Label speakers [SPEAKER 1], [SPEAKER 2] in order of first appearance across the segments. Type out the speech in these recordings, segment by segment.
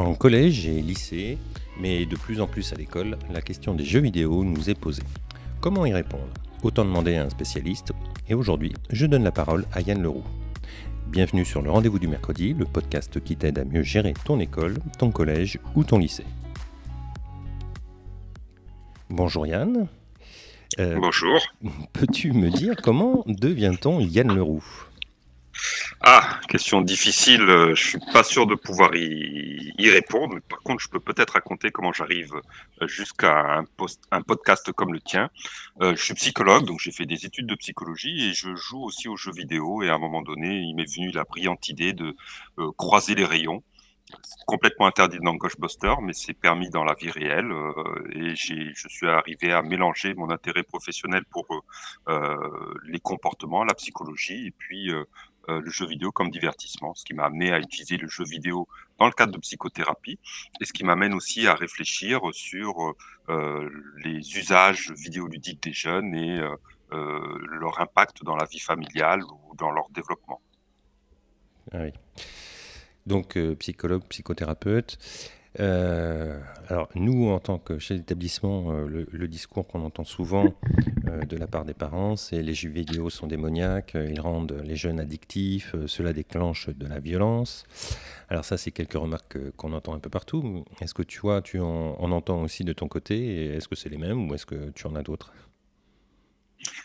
[SPEAKER 1] En collège et lycée, mais de plus en plus à l'école, la question des jeux vidéo nous est posée. Comment y répondre? Autant demander à un spécialiste. Et aujourd'hui, je donne la parole à Yann Leroux. Bienvenue sur le rendez-vous du mercredi, le podcast qui t'aide à mieux gérer ton école, ton collège ou ton lycée. Bonjour Yann.
[SPEAKER 2] Euh, Bonjour.
[SPEAKER 1] Peux-tu me dire comment devient-on Yann Leroux?
[SPEAKER 2] Ah, question difficile. Euh, je suis pas sûr de pouvoir y, répondre. par contre, je peux peut-être raconter comment j'arrive euh, jusqu'à un, un, podcast comme le tien. Euh, je suis psychologue, donc j'ai fait des études de psychologie et je joue aussi aux jeux vidéo. Et à un moment donné, il m'est venu la brillante idée de croiser les rayons complètement interdit dans Ghostbuster, mais c'est permis dans la vie réelle. et je suis arrivé à mélanger mon intérêt professionnel pour les comportements, la psychologie, et puis euh, le jeu vidéo comme divertissement, ce qui m'a amené à utiliser le jeu vidéo dans le cadre de psychothérapie, et ce qui m'amène aussi à réfléchir sur euh, les usages vidéoludiques des jeunes et euh, leur impact dans la vie familiale ou dans leur développement.
[SPEAKER 1] Ah oui. Donc, psychologue, psychothérapeute. Euh, alors nous, en tant que chef d'établissement, euh, le, discours qu'on entend souvent euh, de la part des parents, c'est les jeux vidéo sont démoniaques, ils rendent les jeunes addictifs, cela déclenche de la violence. Alors ça, c'est quelques remarques qu'on entend un peu partout. Est-ce que tu vois, tu en, en entends aussi de ton côté Est-ce que c'est les mêmes ou est-ce que tu en as d'autres?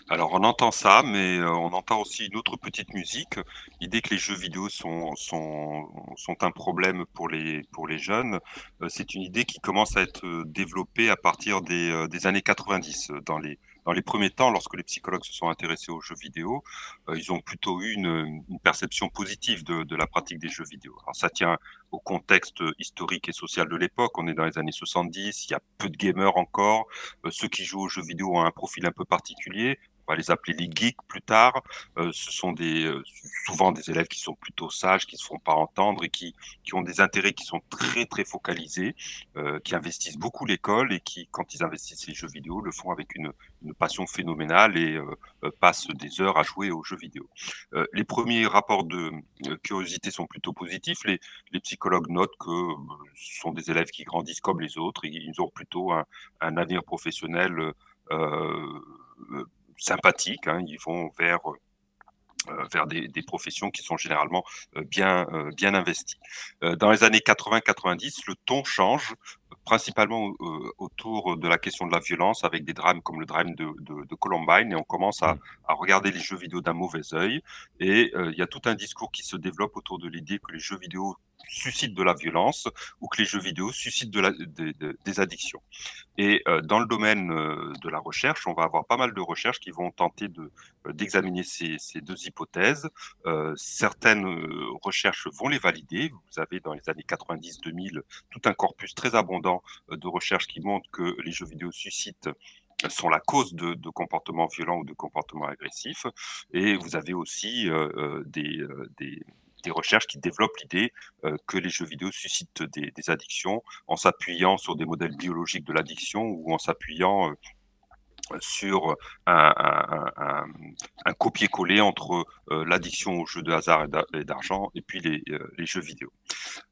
[SPEAKER 2] Alors on entend ça, mais euh, on entend aussi une autre petite musique. L'idée que les jeux vidéo sont, sont, sont un problème pour les, pour les jeunes, euh, c'est une idée qui commence à être euh, développée à partir des, des années 90 dans les, dans les premiers temps, lorsque les psychologues se sont intéressés aux jeux vidéo, ils ont plutôt eu une, une perception positive de, de, la pratique des jeux vidéo. Alors ça tient au contexte historique et social de l'époque. On est dans les années 70, il y a peu de gamers encore. Ceux qui jouent aux jeux vidéo ont un profil un peu particulier on va les appeler les geeks plus tard. Euh, ce sont euh, souvent des élèves qui sont plutôt sages, qui ne se font pas entendre et qui, ont des intérêts qui sont très très focalisés, euh, qui investissent beaucoup l'école et qui, quand ils investissent les jeux vidéo, le font avec une, passion phénoménale et passent des heures à jouer aux jeux vidéo. les premiers rapports de curiosité sont plutôt positifs. Les, psychologues notent que ce sont des élèves qui grandissent comme les autres et ils ont plutôt un, avenir professionnel sympathiques. Hein, ils vont vers euh, vers des, des, professions qui sont généralement euh, bien, euh, bien investies. dans les années 80-90, le ton change principalement autour de la question de la violence, avec des drames comme le drame de, de, de Columbine, et on commence à, à, regarder les jeux vidéo d'un mauvais œil. Et il y a tout un discours qui se développe autour de l'idée que les jeux vidéo suscitent de la violence ou que les jeux vidéo suscitent de la, des addictions. Et euh, dans le domaine euh, de la recherche, on va avoir pas mal de recherches qui vont tenter euh, d'examiner ces, ces, deux hypothèses. certaines recherches vont les valider. Vous avez dans les années 90-2000 tout un corpus très abondant de recherches qui montrent que les jeux vidéo suscitent sont la cause de, de, comportements violents ou de comportements agressifs. Et vous avez aussi des, des, des recherches qui développent l'idée euh, que les jeux vidéo suscitent des, des addictions en s'appuyant sur des modèles biologiques de l'addiction ou en s'appuyant euh, sur un, copier-coller entre euh, l'addiction aux jeux de hasard et d'argent et puis les, euh, jeux vidéo.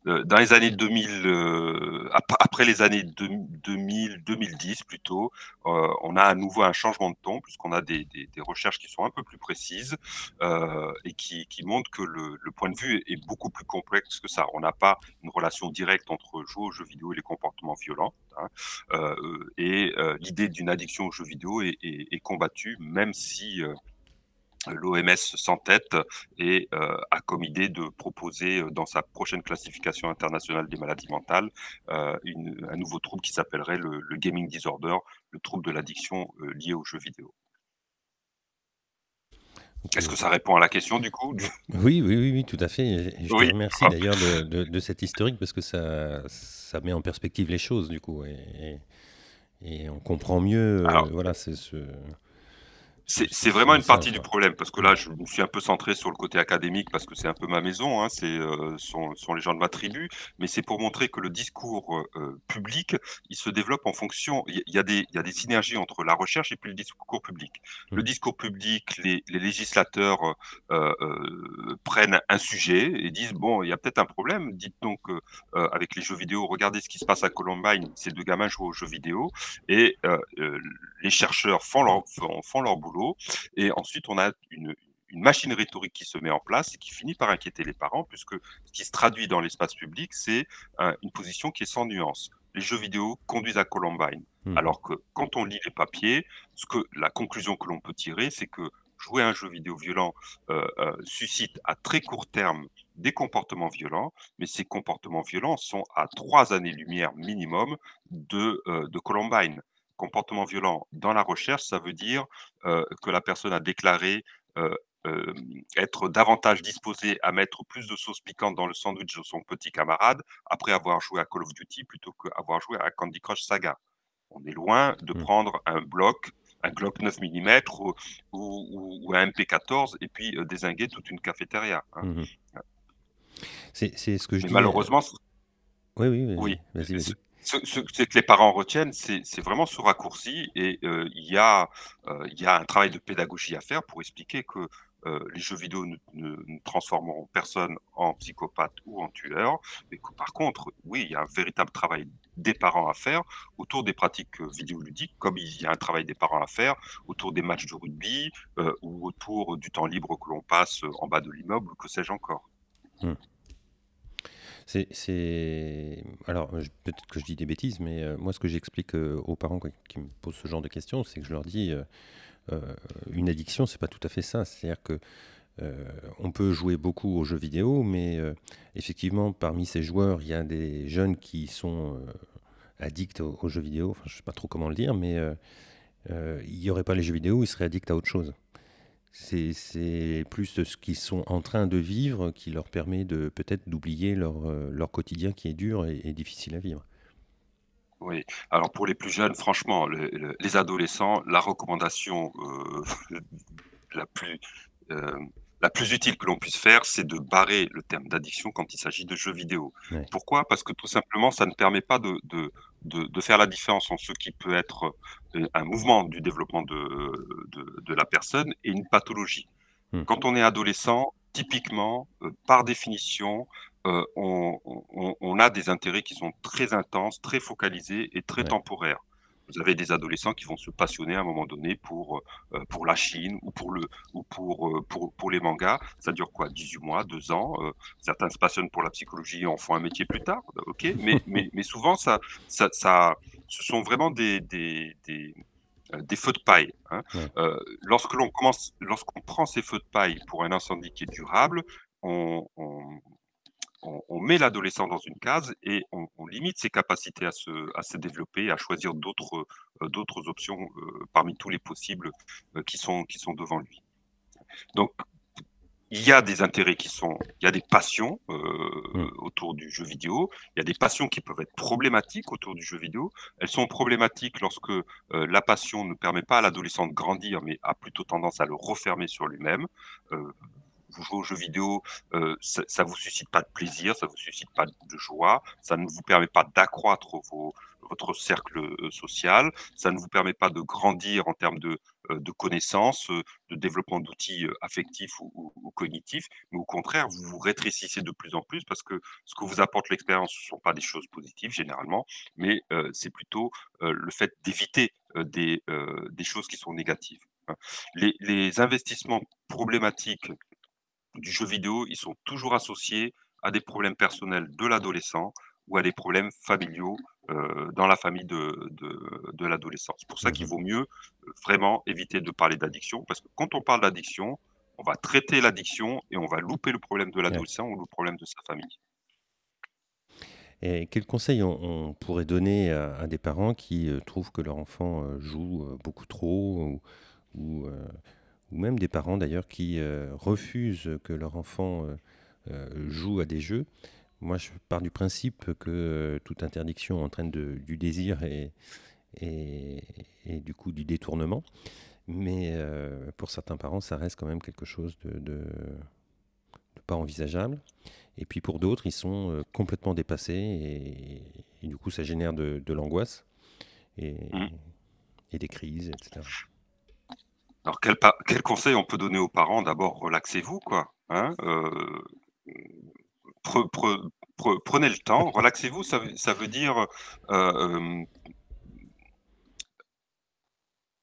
[SPEAKER 2] Euh, dans les années 2000, euh, après les années 2000, 2010 plutôt, on a à nouveau un changement de ton puisqu'on a des, recherches qui sont un peu plus précises et qui, montrent que le, le, point de vue est beaucoup plus complexe que ça. On n'a pas une relation directe entre jouer aux jeux vidéo et les comportements violents. Hein, et l'idée d'une addiction aux jeux vidéo est, est, est combattue, même si l'OMS s'entête et euh, a comme idée de proposer euh, dans sa prochaine classification internationale des maladies mentales euh, une, un nouveau trouble qui s'appellerait le, le, gaming disorder, le trouble de l'addiction euh, lié aux jeux vidéo. Est-ce que ça répond à la question du coup?
[SPEAKER 1] Oui, oui, oui, oui, tout à fait. Et je oui. te remercie d'ailleurs de, de, de, cette historique parce que ça, ça met en perspective les choses du coup et, et on comprend mieux. Alors, voilà, c'est ce
[SPEAKER 2] c'est vraiment une partie du problème parce que là, je me suis un peu centré sur le côté académique parce que c'est un peu ma maison, hein, c'est euh, sont, sont les gens de ma tribu, mais c'est pour montrer que le discours euh, public, il se développe en fonction. Il y, a des il y a des synergies entre la recherche et puis le discours public. Le mmh. discours public, les, les législateurs euh, prennent un sujet et disent bon, il y a peut-être un problème. Dites donc avec les jeux vidéo, regardez ce qui se passe à Columbine, ces deux gamins jouent aux jeux vidéo et les chercheurs font leur font leur boulot et ensuite, on a une, machine rhétorique qui se met en place et qui finit par inquiéter les parents, puisque ce qui se traduit dans l'espace public, c'est euh, une position qui est sans nuance. Les jeux vidéo conduisent à Columbine. Hmm. Alors que quand on lit les papiers, ce que, la conclusion que l'on peut tirer, c'est que jouer à un jeu vidéo violent euh, euh, suscite à très court terme des comportements violents, mais ces comportements violents sont à trois années-lumière minimum de, de Columbine comportement violent dans la recherche, ça veut dire euh, que la personne a déclaré euh, euh, être davantage disposée à mettre plus de sauce piquante dans le sandwich de son petit camarade après avoir joué à Call of Duty plutôt qu'avoir joué à Candy Crush Saga. On est loin de mmh. prendre un bloc, un Glock 9 mm ou, un MP14 et puis désinguer toute une cafétéria. Hein. Mmh
[SPEAKER 1] c'est ce que je dis.
[SPEAKER 2] Malheureusement.
[SPEAKER 1] Oui, oui, oui.
[SPEAKER 2] Ce, que les parents retiennent, c'est vraiment ce raccourci et euh, il y, a, euh, y a un travail de pédagogie à faire pour expliquer que euh, les jeux vidéo ne, ne, transformeront personne en psychopathe ou en tueur, mais que par contre, oui, il y a un véritable travail des parents à faire autour des pratiques vidéoludiques, comme il y a un travail des parents à faire autour des matchs de rugby ou autour du temps libre que l'on passe en bas de l'immeuble, que sais-je encore. Mmh.
[SPEAKER 1] C'est, alors peut-être que je dis des bêtises, mais euh, moi ce que j'explique euh, aux parents qui me posent ce genre de questions, c'est que je leur dis euh, une addiction, c'est pas tout à fait ça. C'est-à-dire que on peut jouer beaucoup aux jeux vidéo, mais effectivement parmi ces joueurs, il y a des jeunes qui sont addicts aux, jeux vidéo. Enfin, je sais pas trop comment le dire, mais il n'y aurait pas les jeux vidéo, ils seraient addicts à autre chose. C'est plus ce qu'ils sont en train de vivre qui leur permet de peut-être d'oublier leur, euh, leur quotidien qui est dur et, difficile à vivre.
[SPEAKER 2] Oui, alors pour les plus jeunes, franchement, les adolescents, la recommandation euh, la plus euh, la plus utile que l'on puisse faire, c'est de barrer le terme d'addiction quand il s'agit de jeux vidéo. Pourquoi? Parce que tout simplement, ça ne permet pas de, de, de, faire la différence entre ce qui peut être euh, un mouvement du développement de, de la personne et une pathologie. Hmm. Quand on est adolescent, typiquement, euh, par définition, euh, on, on, on, a des intérêts qui sont très intenses, très focalisés et très temporaires vous avez des adolescents qui vont se passionner à un moment donné pour, euh, pour la Chine ou pour, le, ou pour, euh, pour, pour les mangas. Ça dure quoi 18 mois, 2 ans euh, Certains se passionnent pour la psychologie et en font un métier plus tard. ok mais, mais, mais souvent, ça, ça, ça, ce sont vraiment des, des, des, des feux de paille. Hein. lorsque l'on commence, lorsqu'on prend ces feux de paille pour un incendie qui est durable, on, on, on, met l'adolescent dans une case et on, limite ses capacités à se, à se développer, à choisir d'autres euh, d'autres options euh, parmi tous les possibles euh, qui, sont, qui sont devant lui. Donc, il y a des intérêts qui sont, il y a des passions mmh. autour du jeu vidéo, il y a des passions qui peuvent être problématiques autour du jeu vidéo. Elles sont problématiques lorsque la passion ne permet pas à l'adolescent de grandir, mais a plutôt tendance à le refermer sur lui-même vous jouez aux jeux vidéo, euh, ça, ne vous suscite pas de plaisir, ça vous suscite pas de joie, ça ne vous permet pas d'accroître votre cercle euh, social, ça ne vous permet pas de grandir en termes de, euh, connaissances, de développement d'outils affectifs ou, cognitifs, mais au contraire, vous vous rétrécissez de plus en plus parce que ce que vous apporte l'expérience, ce ne sont pas des choses positives généralement, mais c'est plutôt le fait d'éviter des, choses qui sont négatives. Hein. Les investissements problématiques du jeu vidéo, ils sont toujours associés à des problèmes personnels de l'adolescent ou à des problèmes familiaux euh, dans la famille de, de, l'adolescent. C'est pour ça qu'il mmh vaut mieux euh, vraiment éviter de parler d'addiction, parce que quand on parle d'addiction, on va traiter l'addiction et on va louper le problème de l'adolescent ou le problème de sa famille.
[SPEAKER 1] Et quel conseil on, pourrait donner à, des parents qui euh, trouvent que leur enfant joue beaucoup trop ou ou même des parents d'ailleurs qui euh, refusent que leur enfant euh, euh, joue à des jeux. Moi, je pars du principe que toute interdiction entraîne du désir et, et, du coup du détournement. mais pour certains parents, ça reste quand même quelque chose de, pas envisageable. Et puis pour d'autres, ils sont complètement dépassés et, du coup, ça génère de, l'angoisse et, mmh. et, des crises, etc.
[SPEAKER 2] Alors, quel, conseil on peut donner aux parents? D'abord, relaxez-vous, quoi. Hein prenez le temps, relaxez-vous, ça, veut dire euh,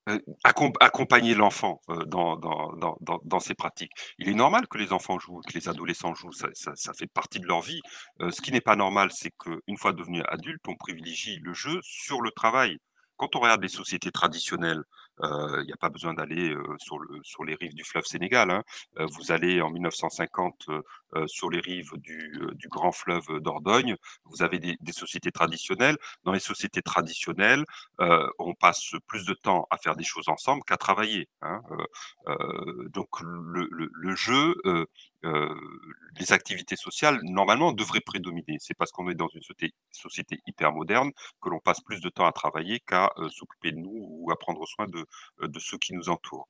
[SPEAKER 2] euh, accompagner l'enfant euh, dans, ses pratiques. Il est normal que les enfants jouent, que les adolescents jouent, ça, ça, fait partie de leur vie. ce qui n'est pas normal, c'est qu'une fois devenu adulte, on privilégie le jeu sur le travail. Quand on regarde les sociétés traditionnelles, il n'y a pas besoin d'aller sur, le, sur les rives du fleuve Sénégal. Hein. vous allez en 1950 sur les rives du, grand fleuve Dordogne, vous avez des, sociétés traditionnelles. Dans les sociétés traditionnelles, on passe plus de temps à faire des choses ensemble qu'à travailler. Hein. donc le jeu, les activités sociales, normalement, devraient prédominer. C'est parce qu'on est dans une société, société hyper moderne que l'on passe plus de temps à travailler qu'à s'occuper de nous ou à prendre soin de, euh, de ceux qui nous entourent.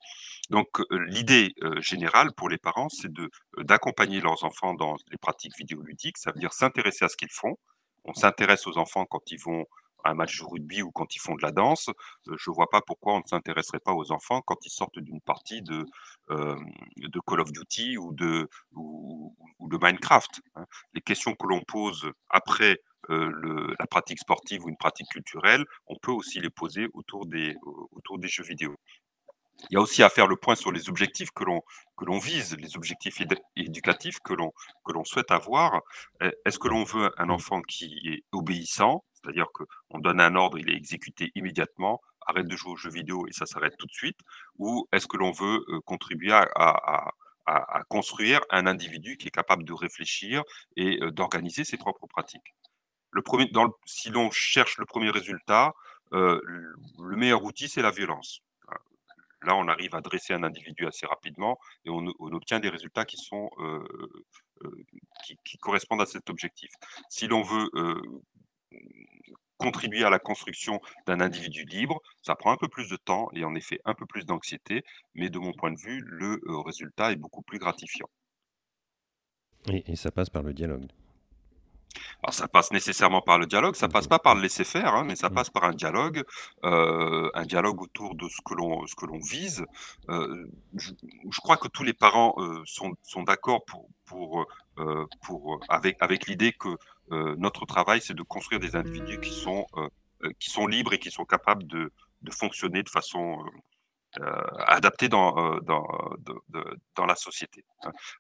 [SPEAKER 2] Donc euh, l'idée euh, générale pour les parents, c'est d'accompagner leurs enfants dans les pratiques vidéoludiques, ça veut dire s'intéresser à ce qu'ils font. On s'intéresse aux enfants quand ils vont un match de rugby ou quand ils font de la danse. Je ne vois pas pourquoi on ne s'intéresserait pas aux enfants quand ils sortent d'une partie de, de Call of Duty ou de, ou, de Minecraft. Hein. Les questions que l'on pose après le, la pratique sportive ou une pratique culturelle, on peut aussi les poser autour des, autour des jeux vidéo. Il y a aussi à faire le point sur les objectifs que l'on que l'on vise, les objectifs éducatifs que l'on que l'on souhaite avoir. Est-ce que l'on veut un enfant qui est obéissant, c'est-à-dire qu'on donne un ordre, il est exécuté immédiatement, arrête de jouer aux jeux vidéo et ça s'arrête tout de suite, ou est-ce que l'on veut contribuer à, construire un individu qui est capable de réfléchir et d'organiser ses propres pratiques? Le premier, si l'on cherche le premier résultat, euh, le meilleur outil, c'est la violence. Là, on arrive à dresser un individu assez rapidement et on, obtient des résultats qui, sont, euh, euh, qui, correspondent à cet objectif. Si l'on veut contribuer à la construction d'un individu libre, ça prend un peu plus de temps et en effet un peu plus d'anxiété, mais de mon point de vue, le résultat est beaucoup plus gratifiant.
[SPEAKER 1] et ça passe par le dialogue.
[SPEAKER 2] Alors ça passe nécessairement par le dialogue, ça passe pas par le laisser faire, hein, mais ça mmh. passe par un dialogue, euh, un dialogue autour de ce que l'on ce que l'on vise. Euh, je, crois que tous les parents euh, sont, sont d'accord pour pour pour avec avec l'idée que notre travail c'est de construire des individus qui sont qui sont libres et qui sont capables de de fonctionner de façon euh, adapté dans, euh, dans, dans la société.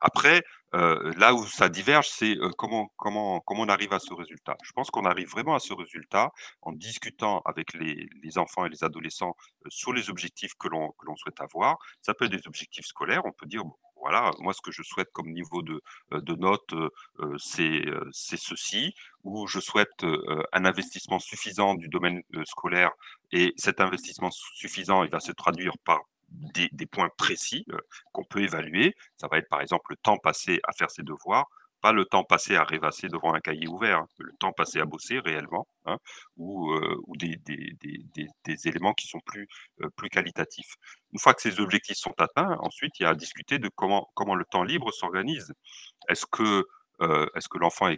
[SPEAKER 2] Après, euh, là où ça diverge, c'est comment, comment, comment on arrive à ce résultat. Je pense qu'on arrive vraiment à ce résultat en discutant avec les, les enfants et les adolescents sur les objectifs que l'on souhaite avoir. Ça peut être des objectifs scolaires, on peut dire, voilà, moi ce que je souhaite comme niveau de, de notes, c'est ceci, ou je souhaite un investissement suffisant du domaine scolaire, et cet investissement suffisant, il va se traduire par des, des points précis qu'on peut évaluer. Ça va être par exemple le temps passé à faire ses devoirs, pas le temps passé à rêvasser devant un cahier ouvert, hein, le temps passé à bosser réellement, hein, ou, ou des, éléments qui sont plus, plus qualitatifs. Une fois que ces objectifs sont atteints, ensuite, il y a à discuter de comment, comment le temps libre s'organise. Est-ce que est-ce que l'enfant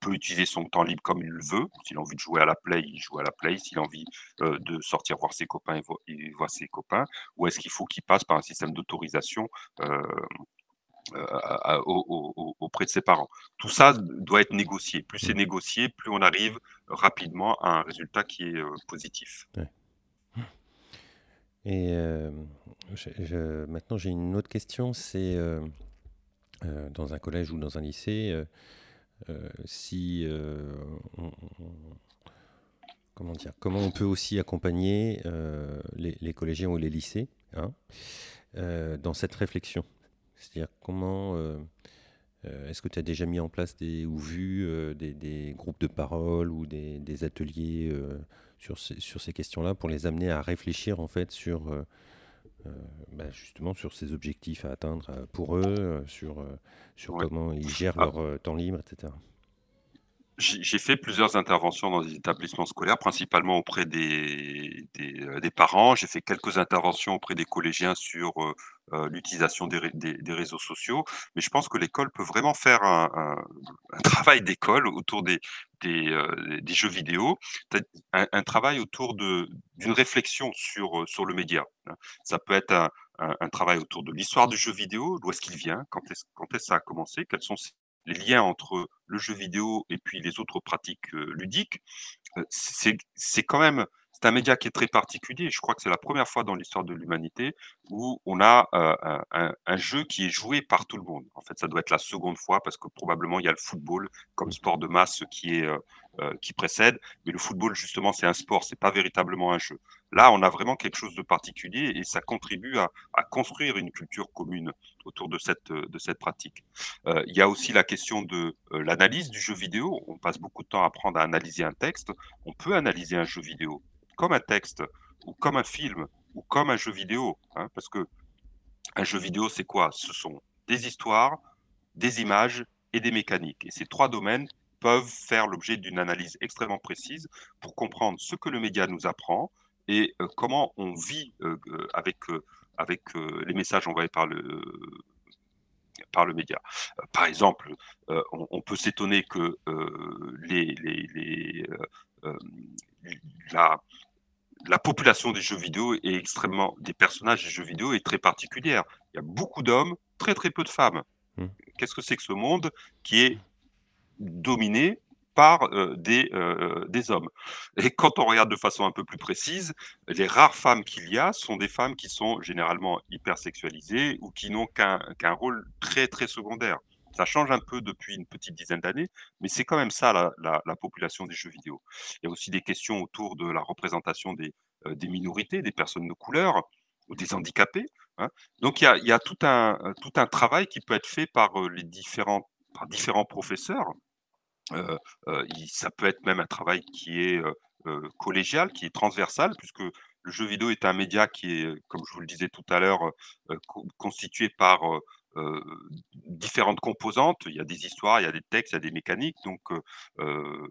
[SPEAKER 2] peut utiliser son temps libre comme il le veut? S'il a envie de jouer à la play, il joue à la play. S'il a envie de sortir voir ses copains, il voit, ses copains. Ou est-ce qu'il faut qu'il passe par un système d'autorisation euh, auprès de ses parents. Tout ça doit être négocié. Plus c'est mmh. négocié, plus on arrive rapidement à un résultat qui est euh, positif.
[SPEAKER 1] Et euh, maintenant, j'ai une autre question. C'est dans un collège ou dans un lycée, si comment dire, comment on peut aussi accompagner les, collégiens ou les lycées hein, dans cette réflexion? C'est-à-dire comment euh, euh, est-ce que tu as déjà mis en place des, ou vu euh, des, groupes de parole ou des, ateliers sur, ces, sur ces questions-là pour les amener à réfléchir en fait sur bah, justement sur ces objectifs à atteindre pour eux, sur, sur comment ils gèrent ah. leur temps libre, etc.
[SPEAKER 2] J'ai fait plusieurs interventions dans des établissements scolaires, principalement auprès des des parents. J'ai fait quelques interventions auprès des collégiens sur, heu, l'utilisation des des réseaux sociaux. Mais je pense que l'école peut vraiment faire un travail d'école autour des des, des jeux vidéo. Un travail autour d'une réflexion sur, heu, sur le média, hein. Ça peut être un travail autour de l'histoire du jeu vidéo, d'où est-ce qu'il vient? Quand est-ce quand est-ce ça a commencé? Quels sont les liens entre le jeu vidéo et puis les autres pratiques, ludiques, c'est quand même c'est un média qui est très particulier. Je crois que c'est la première fois dans l'histoire de l'humanité où on a, heu, un jeu qui est joué par tout le monde. En fait, ça doit être la seconde fois parce que probablement il y a le football comme sport de masse qui est, heu heu, qui précède. Mais le football justement, c'est un sport, c'est pas véritablement un jeu. Là, on a vraiment quelque chose de particulier et ça contribue à à construire une culture commune autour de cette, de cette pratique. Il y a aussi la question de, l'analyse du jeu vidéo. On passe beaucoup de temps à apprendre à analyser un texte. On peut analyser un jeu vidéo comme un texte ou comme un film ou comme un jeu vidéo, hein, parce que un jeu vidéo, c'est quoi? Ce sont des histoires, des images et des mécaniques et ces 3 domaines peuvent faire l'objet d'une analyse extrêmement précise pour comprendre ce que le média nous apprend et heu, comment on vit, heu, g avec, avec, les messages envoyés par le par le média. Par exemple, on peut s'étonner que, les les les, la la population des jeux vidéo est extrêmement des personnages des jeux vidéo est très particulière. Il y a beaucoup d'hommes, très, très peu de femmes.
[SPEAKER 1] Mmh.
[SPEAKER 2] Qu'est-ce que c'est que ce monde qui est dominé par, heu, des, heu, des hommes? Et quand on regarde de façon un peu plus précise, les rares femmes qu'il y a sont des femmes qui sont généralement hypersexualisées ou qui n'ont qu'un qu'un rôle très, très secondaire. Ça change un peu depuis une petite dizaine d'années, mais c'est quand même ça la la la population des jeux vidéo. Il y a aussi des questions autour de la représentation des, des minorités, des personnes de couleur ou des handicapés, hein. Donc il y a a tout un, travail qui peut être fait par, heu, les différents professeurs. Ça peut être même un travail qui est, collégial, qui est transversal puisque le jeu vidéo est un média qui est, comme je vous le disais tout à l'heure, heu heu, con constitué par, heu, différentes composantes. Il y a des histoires, il y a des textes, il y a des mécaniques. Donc heu heu,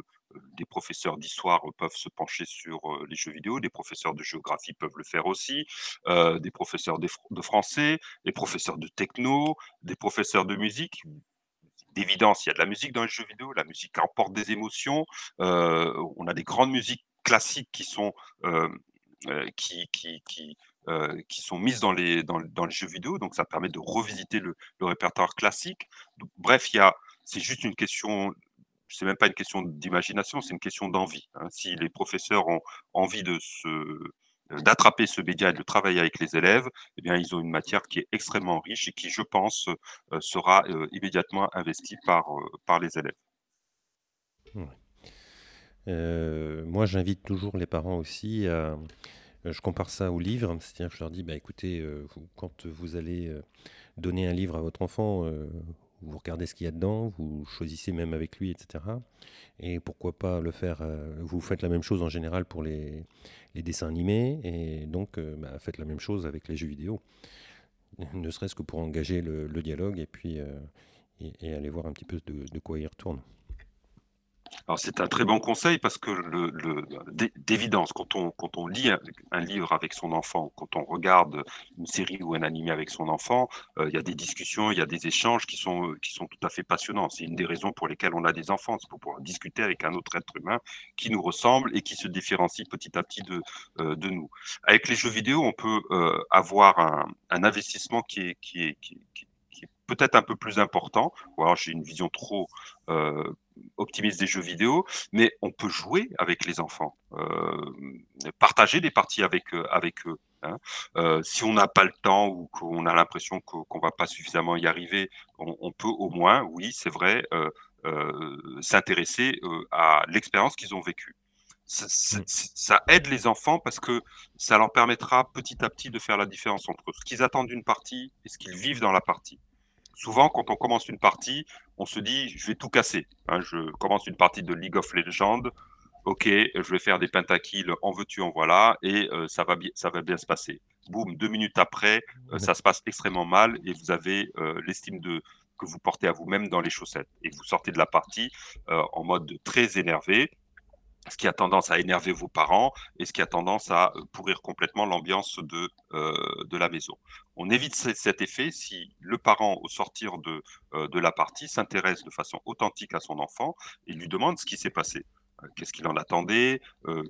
[SPEAKER 2] des professeurs d'histoire peuvent se pencher sur, les jeux vidéo, des professeurs de géographie peuvent le faire aussi, des professeurs de français, des professeurs de techno, des professeurs de musique. D'évidence, il y a de la musique dans les jeux vidéo, la musique emporte des émotions, on a des grandes musiques classiques qui sont, qui qui qui, heu, qui sont mises dans les dans les jeux vidéo, donc ça permet de revisiter le répertoire classique. Bref, c'est juste une question c'est même pas une question d'imagination, c'est une question d'envie, hein. Si les professeurs ont envie de se d'attraper ce média et de travailler avec les élèves, eh bien, ils ont une matière qui est extrêmement riche et qui, je pense, heu, sera, immédiatement investie par, par les élèves.
[SPEAKER 1] Moi, j'invite toujours les parents aussi à je compare ça aux livres, c'est-à-dire que je leur dis: «Bah, écoutez, heu, vous quand vous allez, heu, donner un livre à votre enfant, vous regardez ce qu'il y a dedans, vous choisissez même avec lui et cetera et pourquoi pas le faire, vous faites la même chose en général pour les dessins animés et donc bah, faites la même chose avec les jeux vidéo. Ne serait-ce que pour engager le dialogue et puis, aller voir un petit peu de quoi il retourne.
[SPEAKER 2] Alors c'est un très bon conseil parce que le le d'é d'évidence, quand on quand on lit un livre avec son enfant, quand on regarde une série ou un animé avec son enfant, heu, il y a des discussions, il y a des échanges qui sont, qui sont tout à fait passionnants. C'est une des raisons pour lesquelles on a des enfants, c'est pour pouvoir discuter avec un autre être humain qui nous ressemble et qui se différencie petit à petit de, heu, de nous. Avec les jeux vidéo, on peut, heu, avoir un un investissement qui est qui est qui est qui est peut-être un peu plus important ou alors j'ai une vision trop, heu, optimiste des jeux vidéo, mais on peut jouer avec les enfants, hem, partager des parties avec, heu, avec eux, hein. Heu, si on n'a pas le temps ou qu'on a l'impression qu'on va pas suffisamment y arriver, on on peut au moins, oui, c'est vrai, s'intéresser, à l'expérience qu'ils ont vécue. Ça ça ça aide les enfants parce que ça leur permettra petit à petit de faire la différence entre ce qu'ils attendent d'une partie et ce qu'ils vivent dans la partie. Souvent, quand on commence une partie, on se dit: «Je vais tout casser», hein. Je commence une partie de League of Legends, OK, je vais faire des pentakills, en veux-tu, en voilà et heu, ça va bien ça va bien se passer. Boum, 2 minutes après,
[SPEAKER 1] Ouais.
[SPEAKER 2] ça se passe extrêmement mal et vous avez, heu, l'estime de que vous portez à vous-même dans les chaussettes. Et vous sortez de la partie en mode très énervé, ce qui a tendance à énerver vos parents et ce qui a tendance à pourrir complètement l'ambiance de, de la maison. On évite cet effet si le parent, au sortir de, de la partie, s'intéresse de façon authentique à son enfant et lui demande ce qui s'est passé. Qu'est-ce qu'il en attendait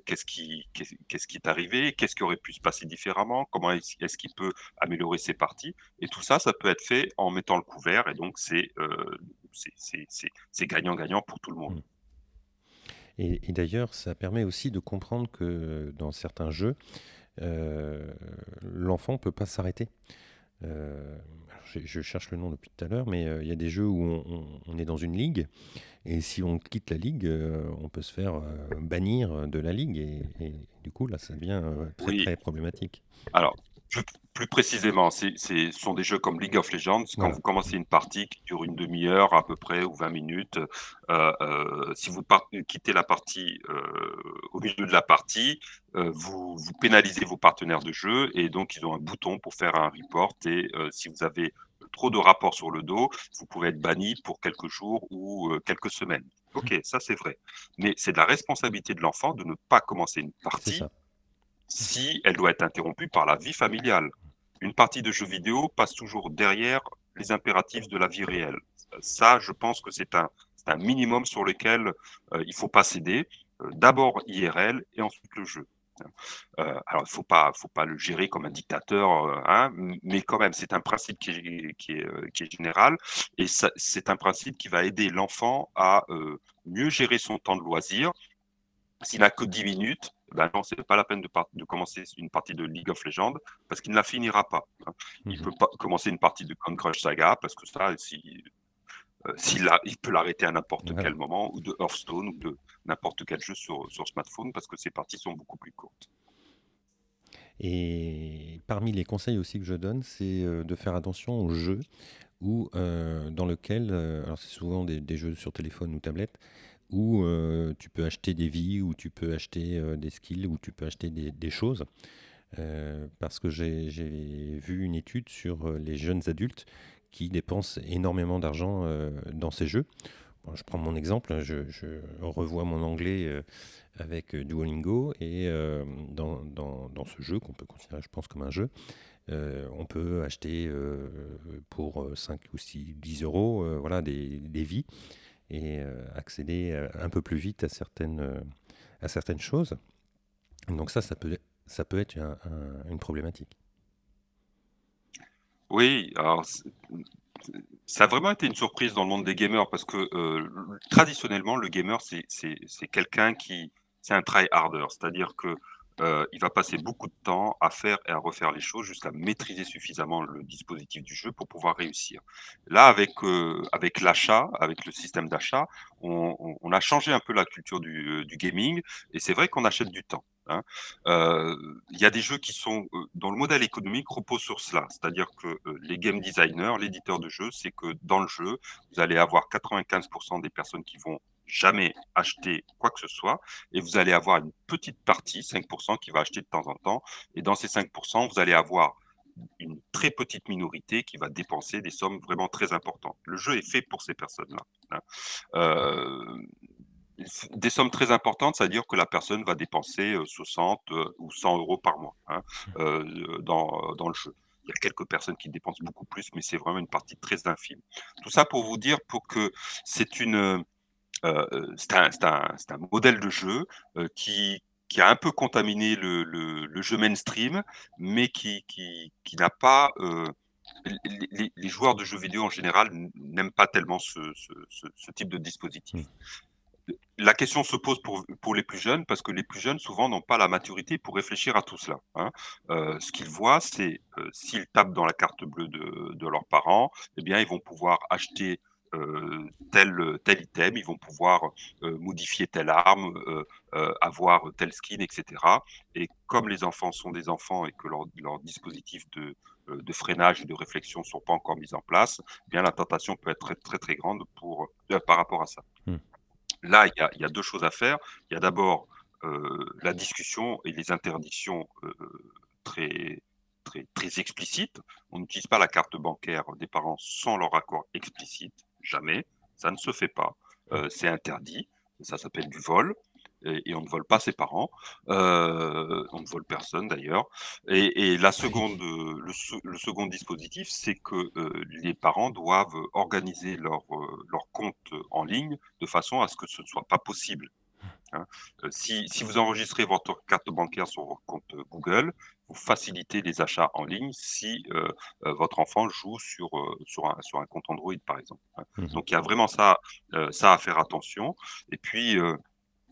[SPEAKER 2] Qu'est-ce qui, qu'est-ce qui est arrivé Qu'est-ce qui aurait pu se passer différemment Comment est-ce qu'il peut améliorer ses parties Et tout ça, ça peut être fait en mettant le couvert. Et donc, c'est c'est gagnant-gagnant pour tout le monde.
[SPEAKER 1] Et, d'ailleurs, ça permet aussi de comprendre que dans certains jeux, l'enfant ne peut pas s'arrêter. Euh, je, cherche le nom depuis tout à l'heure, mais euh, il y a des jeux où on, est dans une ligue, et si on quitte la ligue, euh, on peut se faire bannir de la ligue, et, du coup, là, ça devient très, très problématique.
[SPEAKER 2] Alors, plus, précisément, ce sont des jeux comme League of Legends. Quand vous commencez une partie qui dure une demi-heure à peu près ou 20 minutes, euh, euh, si vous quittez la partie euh, au milieu de la partie, vous, vous, pénalisez vos partenaires de jeu et donc ils ont un bouton pour faire un report. Et si vous avez trop de rapports sur le dos, vous pouvez être banni pour quelques jours ou quelques semaines. Ok, ça c'est vrai. Mais c'est de la responsabilité de l'enfant de ne pas commencer une partie si elle doit être interrompue par la vie familiale. Une partie de jeu vidéo passe toujours derrière les impératifs de la vie réelle. Ça, je pense que c'est un, un, minimum sur lequel euh, il ne faut pas céder. Euh, d'abord IRL et ensuite le jeu. Euh, alors, il faut pas, faut pas le gérer comme un dictateur, hein, mais quand même, c'est un principe qui est, qui est, qui est général et c'est un principe qui va aider l'enfant à mieux gérer son temps de loisir. S'il n'a que 10 minutes, ben non, c'est pas la peine de, de, commencer une partie de League of Legends parce qu'il ne la finira pas. Hein. Il mmh peut pas commencer une partie de Con Crush Saga parce que ça, si, euh, il peut l'arrêter à n'importe quel moment ou de Hearthstone ou de n'importe quel jeu sur, sur, smartphone parce que ces parties sont beaucoup plus courtes.
[SPEAKER 1] Et parmi les conseils aussi que je donne, c'est euh, de faire attention aux jeux ou euh, dans lequel, alors c'est souvent des, des, jeux sur téléphone ou tablette, où euh, tu peux acheter des vies, où tu peux acheter euh, des skills, où tu peux acheter des, choses. Euh, parce que j'ai vu une étude sur les jeunes adultes qui dépensent énormément d'argent dans ces jeux. je prends mon exemple, je, revois mon anglais avec Duolingo et dans, ce jeu qu'on peut considérer, je pense, comme un jeu, on peut acheter pour 5 ou 6, 10 euros voilà, des vies et euh, accéder euh, un peu plus vite à certaines, euh, à certaines choses. Donc ça, ça peut, ça peut être une problématique.
[SPEAKER 2] Oui, alors ça a vraiment été une surprise dans le monde des gamers parce que traditionnellement, le gamer, c'est quelqu'un qui, c'est un try-harder, c'est-à-dire que euh, il va passer beaucoup de temps à faire et à refaire les choses jusqu'à maîtriser suffisamment le dispositif du jeu pour pouvoir réussir. Là, avec, euh, avec l'achat, avec le système d'achat, on, on, a changé un peu la culture du, euh, du gaming et c'est vrai qu'on achète du temps. Hein. Euh, il y a des jeux qui sont dont le modèle économique repose sur cela, c'est-à-dire que les game designers, l'éditeur de jeu, c'est que dans le jeu, vous allez avoir 95% des personnes qui vont jamais acheter quoi que ce soit et vous allez avoir une petite partie, 5%, qui va acheter de temps en temps. Et dans ces 5%, vous allez avoir une très petite minorité qui va dépenser des sommes vraiment très importantes. Le jeu est fait pour ces personnes-là. Hein. Euh, des sommes très importantes, c'est-à-dire que la personne va dépenser 60 euh, euh, ou 100 euros par mois hein, dans, dans le jeu. Il y a quelques personnes qui dépensent beaucoup plus, mais c'est vraiment une partie très infime. Tout ça pour vous dire pour que c'est une, euh, euh, c'est un, modèle de jeu euh, qui, a un peu contaminé le, jeu mainstream, mais qui, n'a pas. les, joueurs de jeux vidéo en général n'aiment pas tellement ce, type de dispositif. La question se pose pour, les plus jeunes, parce que les plus jeunes, souvent, n'ont pas la maturité pour réfléchir à tout cela. Hein. ce qu'ils voient, c'est s'ils tapent dans la carte bleue de, de, leurs parents, eh bien, ils vont pouvoir acheter tel, tel item, ils vont pouvoir euh, modifier telle arme, euh, avoir tel skin, etc. Et comme les enfants sont des enfants et que leurs leur dispositifs de, de freinage et de réflexion ne sont pas encore mis en place, eh bien la tentation peut être très très, très grande pour, par rapport à ça. Hmm. Là, il y, a, il y, a, deux choses à faire. Il y a d'abord la discussion et les interdictions très très, très explicite. On n'utilise pas la carte bancaire des parents sans leur accord explicite, jamais. Ça ne se fait pas. c'est interdit. Ça s'appelle du vol et, on ne vole pas ses parents, euh, on ne vole personne d'ailleurs. Et, la seconde, le, second dispositif, c'est que euh, les parents doivent organiser leur, euh, leur compte en ligne de façon à ce que ce ne soit pas possible. Hein. Si, si, vous enregistrez votre carte bancaire sur votre compte Google, vous facilitez les achats en ligne si votre enfant joue sur, sur, un, sur un compte Android, par exemple. Hein. Mmh Donc il y a vraiment ça, ça à faire attention. Et puis,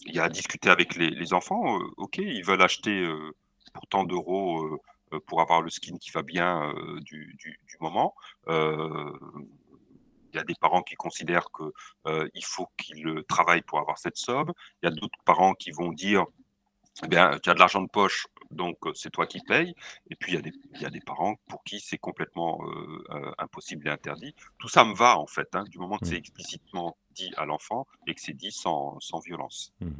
[SPEAKER 2] il y a à discuter avec les, enfants. Euh, ok, ils veulent acheter euh, pour tant d'euros euh, pour avoir le skin qui va bien du, moment. Il y a des parents qui considèrent qu'il faut qu'ils travaillent pour avoir cette somme. Il y a d'autres parents qui vont dire eh bien, tu as de l'argent de poche, donc c'est toi qui payes. Et puis, il y a des, il y a des parents pour qui c'est complètement impossible et interdit. Tout ça me va, en fait, hein, du moment que c'est mmh. explicitement dit à l'enfant et que c'est dit sans, sans violence. Mmh.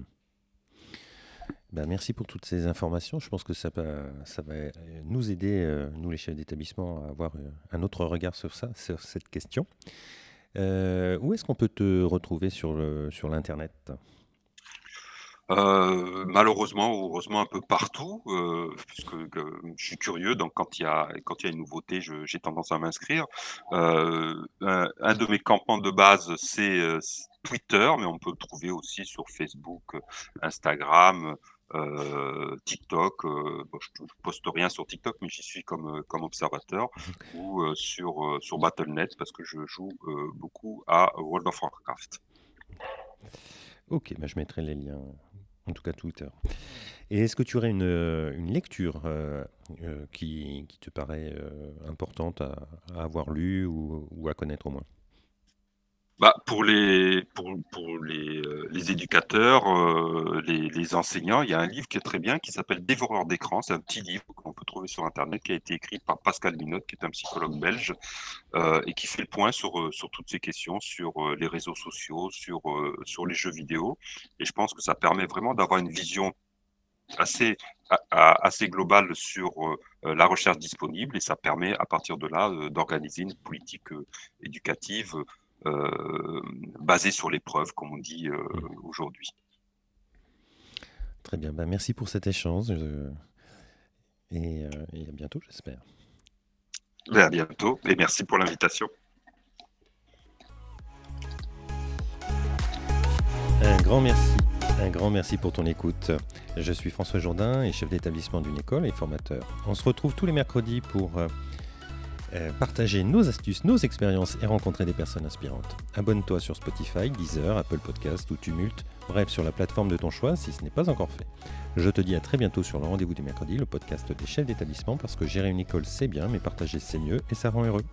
[SPEAKER 1] Ben, merci pour toutes ces informations. Je pense que ça, va, ça va nous aider, nous les chefs d'établissement, à avoir un autre regard sur ça, sur cette question. où est-ce qu'on peut te retrouver sur l'Internet sur
[SPEAKER 2] euh, malheureusement ou heureusement un peu partout, euh, puisque je suis curieux, donc quand il y a quand il y a une nouveauté, j'ai tendance à m'inscrire. Euh, un, de mes campements de base, c'est Twitter, mais on peut le trouver aussi sur Facebook, Instagram, TikTok. je ne poste rien sur TikTok, mais j'y suis comme, comme observateur, ou sur, sur Battle.net, parce que je joue beaucoup à World of Warcraft.
[SPEAKER 1] Ok, bah je mettrai les liens en tout cas Twitter. Et est-ce que tu aurais une, euh, une lecture euh, euh, qui, qui, te paraît importante à, avoir lu ou, ou, à connaître au moins?
[SPEAKER 2] Bah, pour les, pour, les, les éducateurs, les, les, enseignants, il y a un livre qui est très bien qui s'appelle Dévoreur d'écran. C'est un petit livre qu'on peut trouver sur Internet qui a été écrit par Pascal Minotte, qui est un psychologue belge, et qui fait le point sur, sur toutes ces questions, sur les réseaux sociaux, sur, sur les jeux vidéo. Et je pense que ça permet vraiment d'avoir une vision assez, assez globale sur la recherche disponible et ça permet à partir de là d'organiser une politique éducative euh, basé sur les preuves, comme on dit euh, mm. aujourd'hui.
[SPEAKER 1] Très bien, ben, merci pour cet échange euh, et, à bientôt, j'espère.
[SPEAKER 2] À bientôt et merci pour l'invitation.
[SPEAKER 1] Un grand merci. Un grand merci pour ton écoute. Je suis François Jourdain et chef d'établissement d'une école et formateur. On se retrouve tous les mercredis pour euh, partager nos astuces, nos expériences et rencontrer des personnes inspirantes. Abonne-toi sur Spotify, Deezer, Apple Podcast ou Tumult, bref sur la plateforme de ton choix si ce n'est pas encore fait. Je te dis à très bientôt sur le rendez-vous du mercredi, le podcast des chefs d'établissement parce que gérer une école c'est bien mais partager c'est mieux et ça rend heureux.